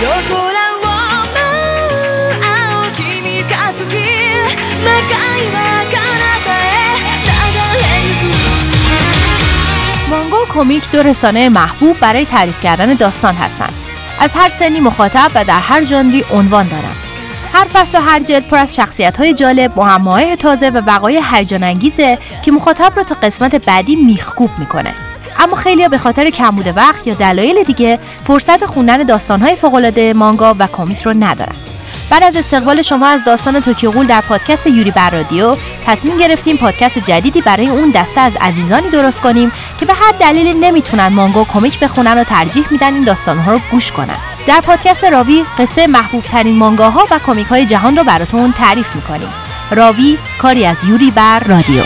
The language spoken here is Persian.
夜空 مانگا و کمیک دو رسانه محبوب برای تعریف کردن داستان هستند از هر سنی مخاطب و در هر ژانری عنوان دارند هر فصل و هر جلد پر از شخصیت های جالب، معماهای تازه و وقایع هیجان انگیزه که مخاطب را تا قسمت بعدی میخکوب می‌کنه. اما خیلی به خاطر کمبود وقت یا دلایل دیگه فرصت خوندن داستانهای فوق‌العاده مانگا و کمیک رو ندارن. بعد از استقبال شما از داستان توکیو غول در پادکست یوری بر رادیو تصمیم گرفتیم پادکست جدیدی برای اون دسته از عزیزانی درست کنیم که به هر دلیلی نمی‌تونن مانگا و کمیک بخونن و ترجیح میدن این داستانها رو گوش کنن. در پادکست راوی قصه محبوب ترین مانگاها و کمیک های جهان رو براتون تعریف می‌کنیم. راوی کاری از یوری بر رادیو.